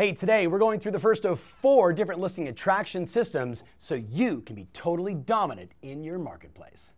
Hey, today we're going through the first of four different listing attraction systems so you can be totally dominant in your marketplace.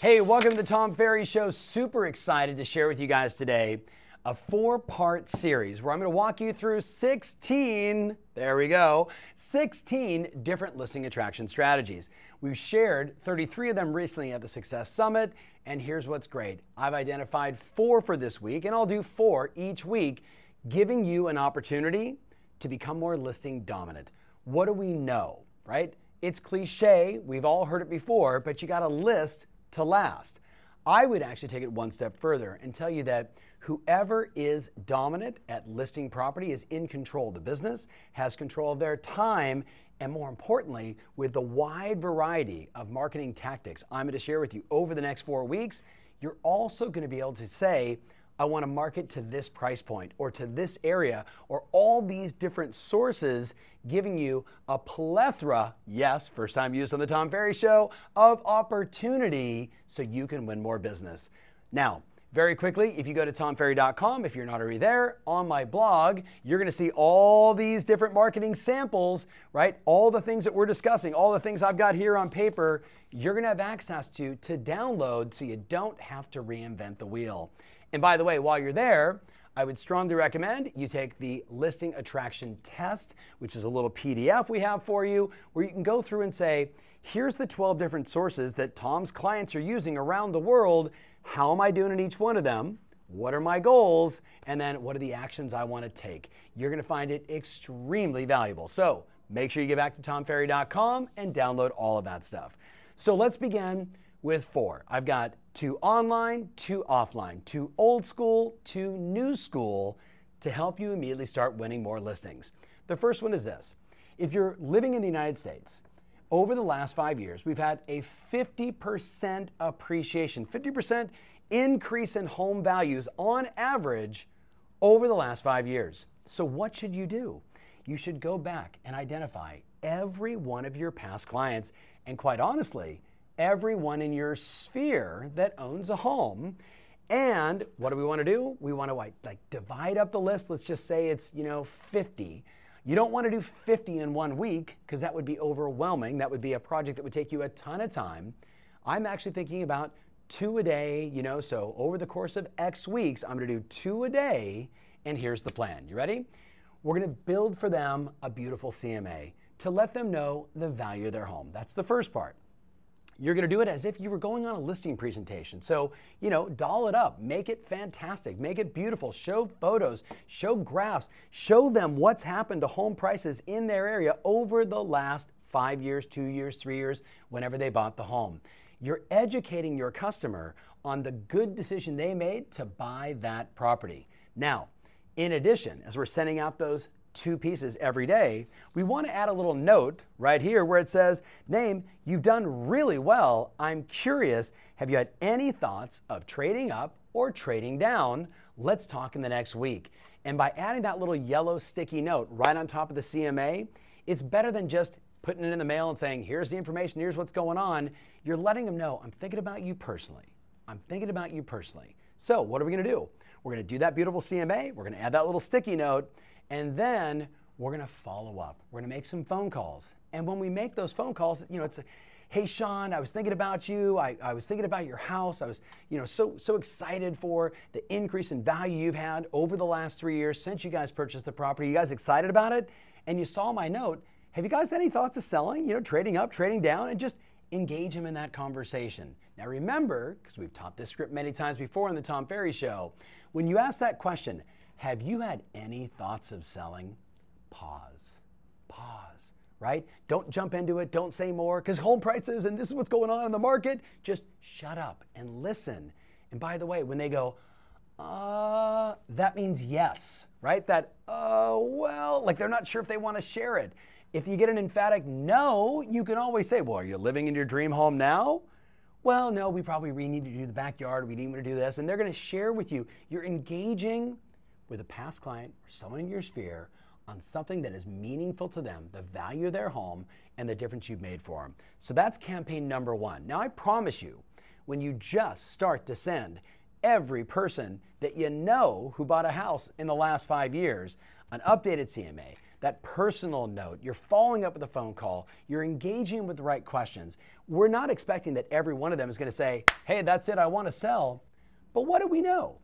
Hey, welcome to the Tom Ferry Show. Super excited to share with you guys today a four part series where I'm going to walk you through 16, there we go, 16 different listing attraction strategies. We've shared 33 of them recently at the Success Summit, and here's what's great I've identified four for this week, and I'll do four each week, giving you an opportunity to become more listing dominant. What do we know, right? It's cliche, we've all heard it before, but you got to list to last. I would actually take it one step further and tell you that whoever is dominant at listing property is in control of the business, has control of their time, and more importantly, with the wide variety of marketing tactics I'm going to share with you over the next four weeks, you're also going to be able to say, I want to market to this price point or to this area or all these different sources giving you a plethora, yes, first time used on the Tom Ferry Show, of opportunity so you can win more business. Now, very quickly, if you go to tomferry.com, if you're not already there, on my blog, you're going to see all these different marketing samples, right? All the things that we're discussing, all the things I've got here on paper, you're going to have access to to download so you don't have to reinvent the wheel. And by the way, while you're there, I would strongly recommend you take the listing attraction test, which is a little PDF we have for you, where you can go through and say, here's the 12 different sources that Tom's clients are using around the world. How am I doing in each one of them? What are my goals? And then what are the actions I want to take? You're going to find it extremely valuable. So make sure you get back to tomferry.com and download all of that stuff. So let's begin with four. I've got two online, two offline, two old school, two new school to help you immediately start winning more listings. The first one is this if you're living in the United States, over the last five years, we've had a 50% appreciation, 50% increase in home values on average over the last five years. So, what should you do? You should go back and identify every one of your past clients. And quite honestly, everyone in your sphere that owns a home. And what do we want to do? We want to like, divide up the list. Let's just say it's, you know, 50. You don't want to do 50 in one week because that would be overwhelming. That would be a project that would take you a ton of time. I'm actually thinking about two a day, you know, so over the course of X weeks, I'm going to do two a day. And here's the plan. You ready? We're going to build for them a beautiful CMA to let them know the value of their home. That's the first part. You're going to do it as if you were going on a listing presentation. So, you know, doll it up, make it fantastic, make it beautiful, show photos, show graphs, show them what's happened to home prices in their area over the last five years, two years, three years, whenever they bought the home. You're educating your customer on the good decision they made to buy that property. Now, in addition, as we're sending out those two pieces every day, we want to add a little note right here where it says, Name, you've done really well. I'm curious, have you had any thoughts of trading up or trading down? Let's talk in the next week. And by adding that little yellow sticky note right on top of the CMA, it's better than just putting it in the mail and saying, Here's the information, here's what's going on. You're letting them know, I'm thinking about you personally. I'm thinking about you personally. So, what are we going to do? We're going to do that beautiful CMA. We're going to add that little sticky note. And then we're going to follow up. We're going to make some phone calls. And when we make those phone calls, you know, it's a, hey Sean, I was thinking about you. I, I was thinking about your house. I was, you know, so so excited for the increase in value you've had over the last three years since you guys purchased the property. You guys excited about it? And you saw my note. Have you guys any thoughts of selling? You know, trading up, trading down, and just engage him in that conversation. Now remember, because we've taught this script many times before on the Tom Ferry Show, when you ask that question, have you had any thoughts of selling? Pause. Pause, right? Don't jump into it. Don't say more because home prices and this is what's going on in the market. Just shut up and listen. And by the way, when they go, uh, that means yes, right? That, oh, uh, well, like they're not sure if they want to share it. If you get an emphatic no, you can always say, well, are you living in your dream home now? Well, no, we probably need to do the backyard. We need to do this. And they're going to share with you. You're engaging with a past client or someone in your sphere on something that is meaningful to them, the value of their home, and the difference you've made for them. So that's campaign number one. Now, I promise you, when you just start to send every person that you know who bought a house in the last five years an updated CMA, that personal note, you're following up with a phone call, you're engaging with the right questions. We're not expecting that every one of them is going to say, hey, that's it, I want to sell. But what do we know?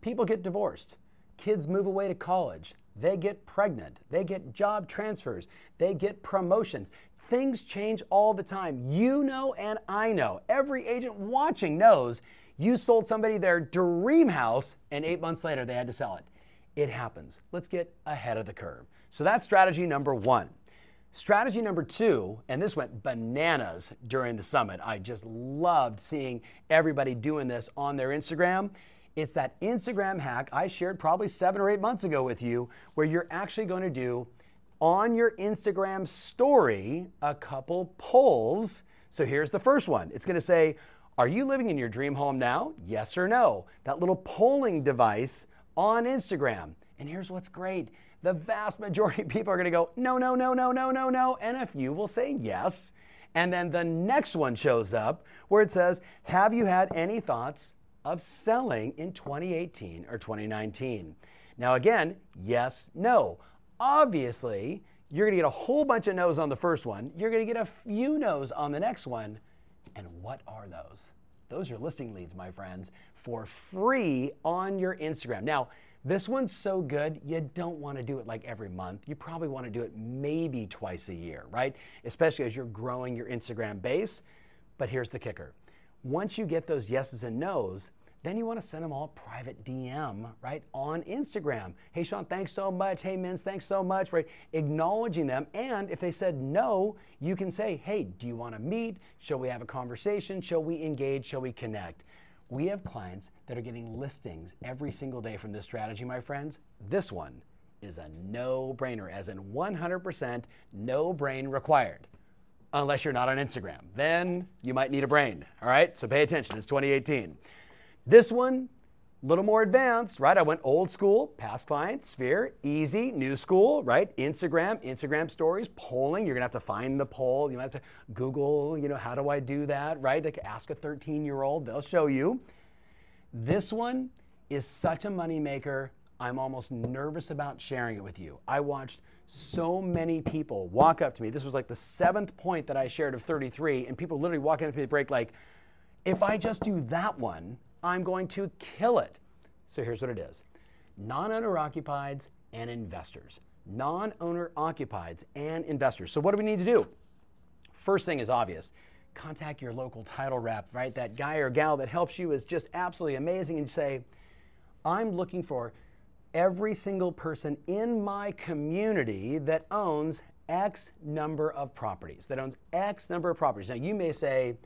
People get divorced, kids move away to college, they get pregnant, they get job transfers, they get promotions. Things change all the time. You know, and I know. Every agent watching knows you sold somebody their dream house, and eight months later they had to sell it. It happens. Let's get ahead of the curve. So that's strategy number one. Strategy number two, and this went bananas during the summit. I just loved seeing everybody doing this on their Instagram. It's that Instagram hack I shared probably seven or eight months ago with you, where you're actually going to do on your Instagram story a couple polls. So here's the first one it's going to say, Are you living in your dream home now? Yes or no? That little polling device on Instagram. And here's what's great the vast majority of people are going to go, No, no, no, no, no, no, no. And a few will say yes. And then the next one shows up where it says, Have you had any thoughts of selling in 2018 or 2019? Now, again, yes, no. Obviously, you're going to get a whole bunch of no's on the first one. You're going to get a few no's on the next one. And what are those? Those are listing leads, my friends, for free on your Instagram. Now, this one's so good, you don't want to do it like every month. You probably want to do it maybe twice a year, right? Especially as you're growing your Instagram base. But here's the kicker once you get those yeses and nos, then you want to send them all private DM, right, on Instagram. Hey, Sean, thanks so much. Hey, Mins, thanks so much, right? Acknowledging them. And if they said no, you can say, hey, do you want to meet? Shall we have a conversation? Shall we engage? Shall we connect? We have clients that are getting listings every single day from this strategy, my friends. This one is a no brainer, as in 100% no brain required unless you're not on Instagram. Then you might need a brain. All right, so pay attention. It's 2018. This one, a little more advanced, right? I went old school, past clients, sphere, easy, new school, right? Instagram, Instagram stories, polling. You're gonna have to find the poll. You might have to Google, you know, how do I do that, right? Like ask a 13 year old, they'll show you. This one is such a moneymaker. I'm almost nervous about sharing it with you. I watched so many people walk up to me. This was like the seventh point that I shared of 33, and people literally walking up to me the break, like, if I just do that one, I'm going to kill it. So here's what it is non owner occupieds and investors. Non owner occupieds and investors. So what do we need to do? First thing is obvious contact your local title rep, right? That guy or gal that helps you is just absolutely amazing and say, I'm looking for every single person in my community that owns X number of properties, that owns X number of properties. Now, you may say,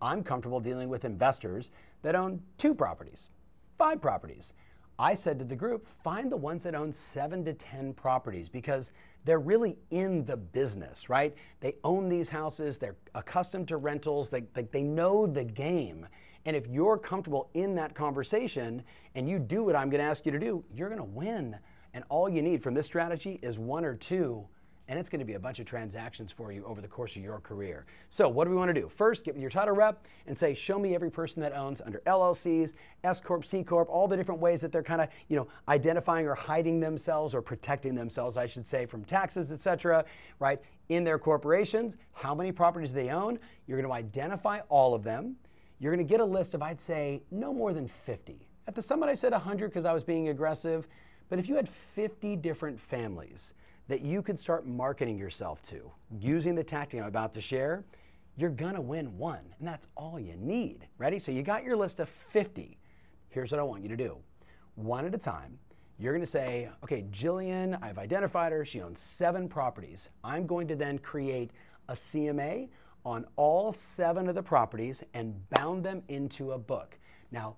I'm comfortable dealing with investors that own two properties, five properties. I said to the group, find the ones that own seven to 10 properties because they're really in the business, right? They own these houses, they're accustomed to rentals, they, they, they know the game. And if you're comfortable in that conversation and you do what I'm going to ask you to do, you're going to win. And all you need from this strategy is one or two and it's going to be a bunch of transactions for you over the course of your career. So, what do we want to do? First, get with your title rep and say, "Show me every person that owns under LLCs, S corp, C corp, all the different ways that they're kind of, you know, identifying or hiding themselves or protecting themselves, I should say, from taxes, etc. Right in their corporations, how many properties they own. You're going to identify all of them. You're going to get a list of, I'd say, no more than 50. At the summit, I said 100 because I was being aggressive. But if you had 50 different families that you could start marketing yourself to using the tactic I'm about to share, you're gonna win one. And that's all you need. Ready? So you got your list of 50. Here's what I want you to do one at a time. You're gonna say, okay, Jillian, I've identified her. She owns seven properties. I'm going to then create a CMA on all seven of the properties and bound them into a book. Now,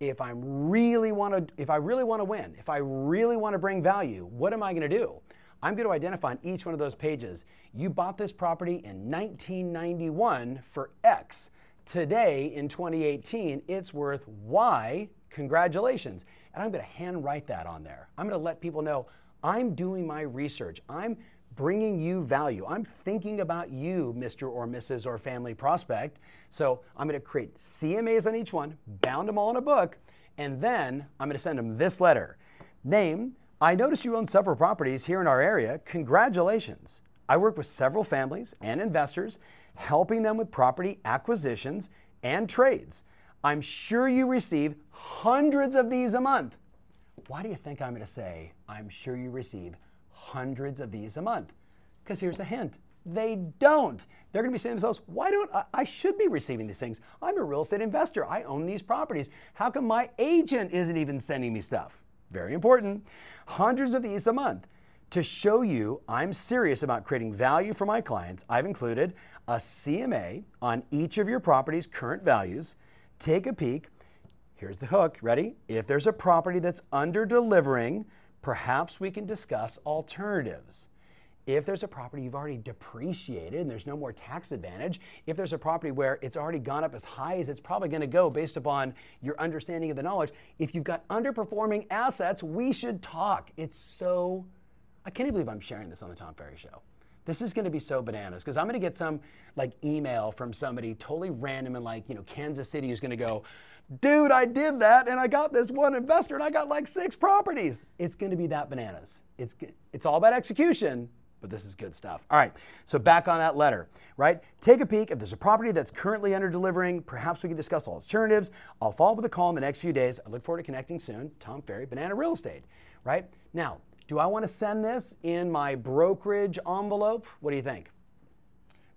if I really want to, if I really want to win, if I really want to bring value, what am I going to do? I'm going to identify on each one of those pages, you bought this property in 1991 for X. Today, in 2018, it's worth Y. Congratulations. And I'm going to handwrite that on there. I'm going to let people know I'm doing my research. I'm bringing you value. I'm thinking about you, Mr. or Mrs. or family prospect. So I'm going to create CMAs on each one, bound them all in a book, And then I'm going to send them this letter. Name, I notice you own several properties here in our area. Congratulations. I work with several families and investors, helping them with property acquisitions and trades. I'm sure you receive hundreds of these a month. Why do you think I'm going to say, I'm sure you receive hundreds of these a month? Because here's a hint they don't. They're going to be saying to themselves, why don't I, I should be receiving these things? I'm a real estate investor. I own these properties. How come my agent isn't even sending me stuff? Very important. Hundreds of these a month. To show you I'm serious about creating value for my clients, I've included a CMA on each of your property's current values. Take a peek. Here's the hook. Ready? If there's a property that's under delivering, perhaps we can discuss alternatives. If there's a property you've already depreciated and there's no more tax advantage, if there's a property where it's already gone up as high as it's probably going to go based upon your understanding of the knowledge, if you've got underperforming assets, we should talk. It's so, I can't even believe I'm sharing this on the Tom Ferry Show. This is going to be so bananas because I'm going to get some like email from somebody totally random in like, you know, Kansas City who's going to go, dude, I did that and I got this one investor and I got like six properties. It's going to be that bananas. It's, it's all about execution, but this is good stuff. All right, so back on that letter, right? Take a peek. If there's a property that's currently under delivering, perhaps we can discuss alternatives. I'll follow up with a call in the next few days. I look forward to connecting soon. Tom Ferry, Banana Real Estate, right? Now, do I want to send this in my brokerage envelope? What do you think?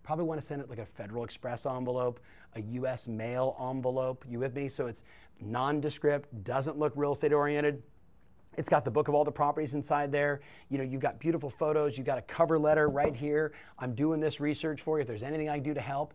Probably want to send it like a Federal Express envelope, a US mail envelope. You with me? So it's nondescript, doesn't look real estate oriented. It's got the book of all the properties inside there. You know, you've got beautiful photos. You've got a cover letter right here. I'm doing this research for you. If there's anything I can do to help,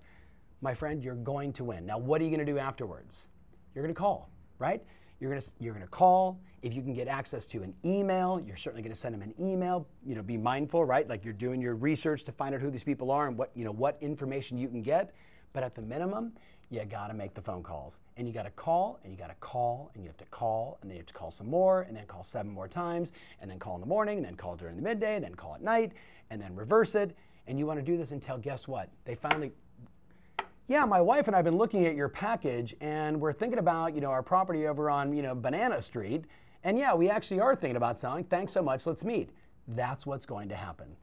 my friend, you're going to win. Now, what are you going to do afterwards? You're going to call, right? You're going to you're to call. If you can get access to an email, you're certainly going to send them an email. You know, be mindful, right? Like you're doing your research to find out who these people are and what you know what information you can get. But at the minimum, you got to make the phone calls. And you got to call and you got to call and you have to call and then you have to call some more and then call seven more times and then call in the morning and then call during the midday and then call at night and then reverse it. And you want to do this until guess what? They finally yeah, my wife and I have been looking at your package and we're thinking about, you know, our property over on, you know, Banana Street. And yeah, we actually are thinking about selling. Thanks so much. Let's meet. That's what's going to happen.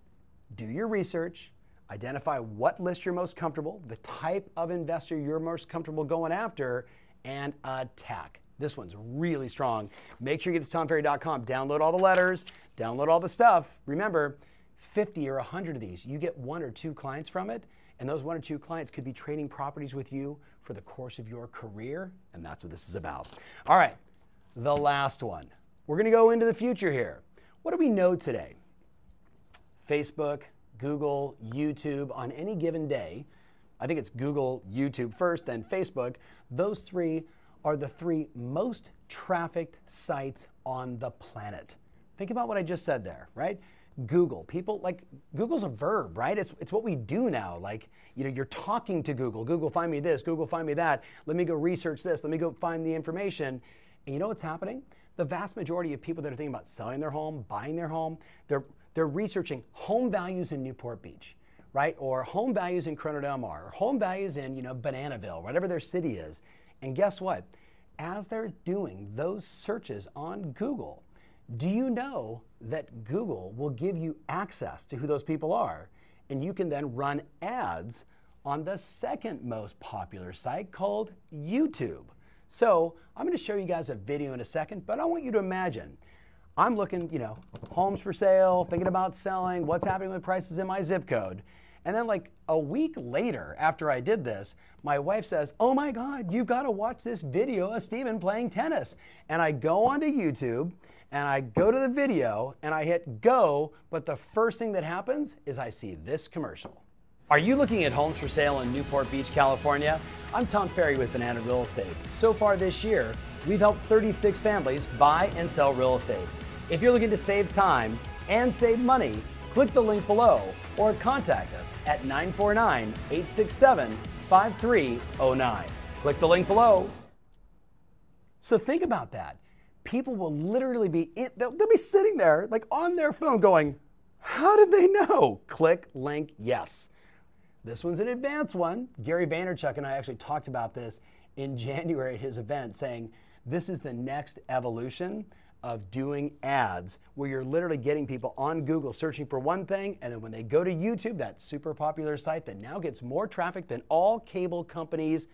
Do your research, identify what list you're most comfortable, the type of investor you're most comfortable going after, and attack. This one's really strong. Make sure you get to tomferry.com, download all the letters, download all the stuff. Remember, 50 or 100 of these, you get one or two clients from it, and those one or two clients could be trading properties with you for the course of your career, and that's what this is about. All right, the last one. We're going to go into the future here. What do we know today? Facebook, Google, YouTube on any given day. I think it's Google, YouTube first, then Facebook. Those three are the three most trafficked sites on the planet. Think about what I just said there, right? Google. People like Google's a verb, right? It's, it's what we do now. Like, you know, you're talking to Google. Google, find me this. Google, find me that. Let me go research this. Let me go find the information. And you know what's happening? The vast majority of people that are thinking about selling their home, buying their home, they're they're researching home values in Newport Beach, right? Or home values in Corona Del Mar, or home values in, you know, Bananaville, whatever their city is. And guess what? As they're doing those searches on Google, do you know that Google will give you access to who those people are? And you can then run ads on the second most popular site called YouTube. So I'm going to show you guys a video in a second, but I want you to imagine I'm looking, you know, homes for sale, thinking about selling, what's happening with prices in my zip code. And then, like a week later, after I did this, my wife says, Oh my God, you've got to watch this video of Steven playing tennis. And I go onto YouTube and I go to the video and I hit go, but the first thing that happens is I see this commercial. Are you looking at homes for sale in Newport Beach, California? I'm Tom Ferry with Banana Real Estate. So far this year, we've helped 36 families buy and sell real estate. If you're looking to save time and save money, click the link below or contact us at 949 867 5309. Click the link below. So think about that. People will literally be, in, they'll, they'll be sitting there like on their phone going, How did they know? Click link yes. This one's an advanced one. Gary Vaynerchuk and I actually talked about this in January at his event, saying This is the next evolution of doing ads where you're literally getting people on Google searching for one thing, and then when they go to YouTube, that super popular site that now gets more traffic than all cable companies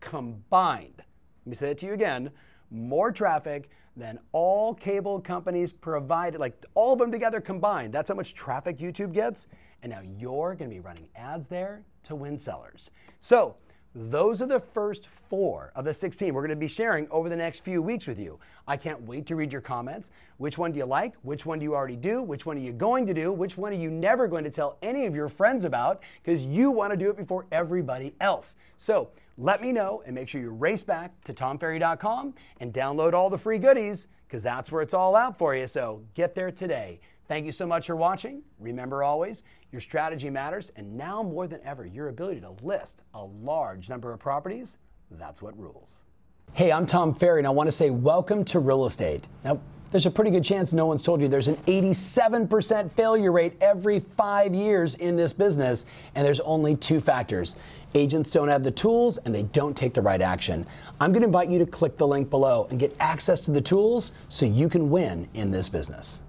combined. Let me say that to you again more traffic than all cable companies provided, like all of them together combined. That's how much traffic YouTube gets. And now you're going to be running ads there to win sellers. So, those are the first four of the 16 we're going to be sharing over the next few weeks with you. I can't wait to read your comments. Which one do you like? Which one do you already do? Which one are you going to do? Which one are you never going to tell any of your friends about because you want to do it before everybody else? So let me know and make sure you race back to tomferry.com and download all the free goodies because that's where it's all out for you. So get there today. Thank you so much for watching. Remember always, your strategy matters, and now more than ever, your ability to list a large number of properties, that's what rules. Hey, I'm Tom Ferry, and I want to say welcome to real estate. Now, there's a pretty good chance no one's told you there's an 87% failure rate every five years in this business, and there's only two factors. Agents don't have the tools and they don't take the right action. I'm going to invite you to click the link below and get access to the tools so you can win in this business.